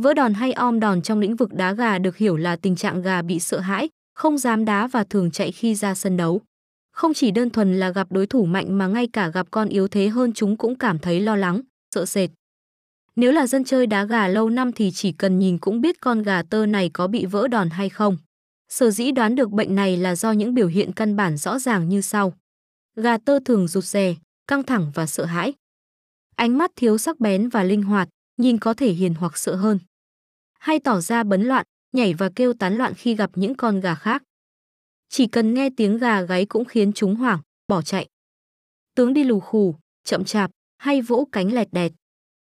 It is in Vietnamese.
Vỡ đòn hay om đòn trong lĩnh vực đá gà được hiểu là tình trạng gà bị sợ hãi, không dám đá và thường chạy khi ra sân đấu. Không chỉ đơn thuần là gặp đối thủ mạnh mà ngay cả gặp con yếu thế hơn chúng cũng cảm thấy lo lắng, sợ sệt. Nếu là dân chơi đá gà lâu năm thì chỉ cần nhìn cũng biết con gà tơ này có bị vỡ đòn hay không. Sở dĩ đoán được bệnh này là do những biểu hiện căn bản rõ ràng như sau. Gà tơ thường rụt rè, căng thẳng và sợ hãi. Ánh mắt thiếu sắc bén và linh hoạt, nhìn có thể hiền hoặc sợ hơn. Hay tỏ ra bấn loạn, nhảy và kêu tán loạn khi gặp những con gà khác. Chỉ cần nghe tiếng gà gáy cũng khiến chúng hoảng, bỏ chạy. Tướng đi lù khù, chậm chạp, hay vỗ cánh lẹt đẹt.